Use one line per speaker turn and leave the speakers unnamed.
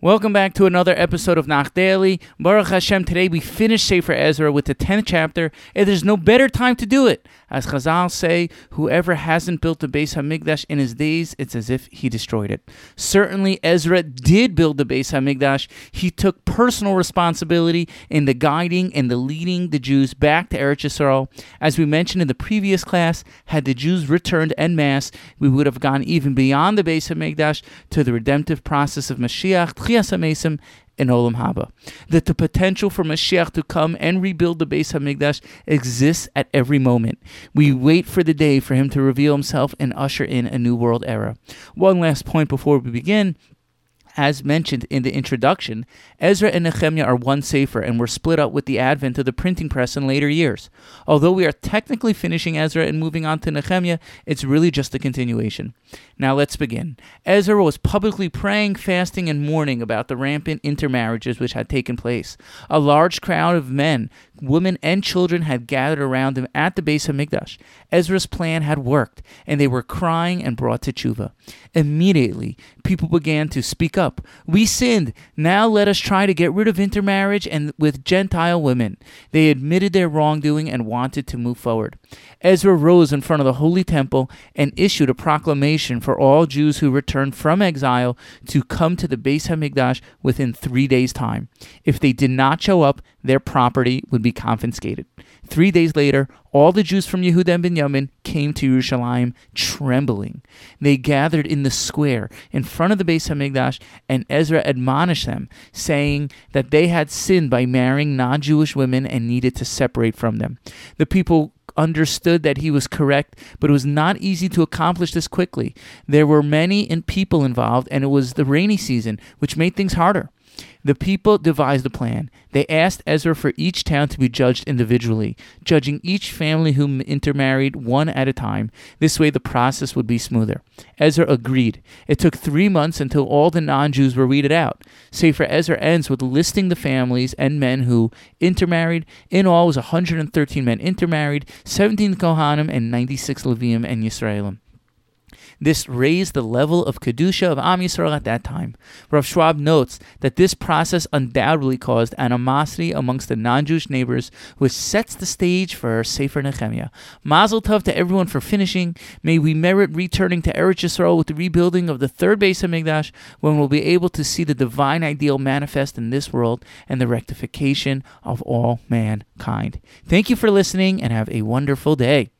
Welcome back to another episode of Nach Daily. Baruch Hashem, today we finish Sefer Ezra with the 10th chapter, and there's no better time to do it. As Chazal say, whoever hasn't built the Beis HaMikdash in his days, it's as if he destroyed it. Certainly, Ezra did build the Beis HaMikdash. He took personal responsibility in the guiding and the leading the Jews back to Eretz Yisrael. As we mentioned in the previous class, had the Jews returned en masse, we would have gone even beyond the Beis HaMikdash to the redemptive process of Mashiach, Tchias HaMesim, in Olam Haba. That the potential for Mashiach to come and rebuild the Beis Hamikdash exists at every moment. We wait for the day for him to reveal himself and usher in a new world era. One last point before we begin as mentioned in the introduction, Ezra and Nehemiah are one sefer and were split up with the advent of the printing press in later years. Although we are technically finishing Ezra and moving on to Nehemiah, it's really just a continuation. Now let's begin. Ezra was publicly praying, fasting, and mourning about the rampant intermarriages which had taken place. A large crowd of men, women, and children had gathered around him at the Beis Hamikdash. Ezra's plan had worked, and they were crying and brought to tshuva. Immediately, people began to speak up. We sinned. Now let us try to get rid of intermarriage and with Gentile women. They admitted their wrongdoing and wanted to move forward. Ezra rose in front of the holy temple and issued a proclamation for all Jews who returned from exile to come to the Beis Hamikdash within three days' time. If they did not show up, their property would be confiscated. Three days later, all the Jews from Yehuda and Benjamin came to Yerushalayim trembling. They gathered in the square in front of the Beis Hamikdash, and Ezra admonished them, saying that they had sinned by marrying non-Jewish women and needed to separate from them. The people understood that he was correct, but it was not easy to accomplish this quickly. There were many in people involved, and it was the rainy season, which made things harder. The people devised a plan. They asked Ezra for each town to be judged individually, judging each family who intermarried one at a time. This way, the process would be smoother. Ezra agreed. It took three months until all the non Jews were weeded out. Sefer Ezra ends with listing the families and men who intermarried. In all, was 113 men intermarried, 17 Kohanim, and 96 Leviim and Yisraelim. This raised the level of Kedusha of Am Yisrael at that time. Rav Schwab notes that this process undoubtedly caused animosity amongst the non-Jewish neighbors, which sets the stage for Sefer Nehemiah. Mazel Tov to everyone for finishing. May we merit returning to Eretz Yisrael with the rebuilding of the third Beis Hamikdash, when we'll be able to see the divine ideal manifest in this world and the rectification of all mankind. Thank you for listening and have a wonderful day.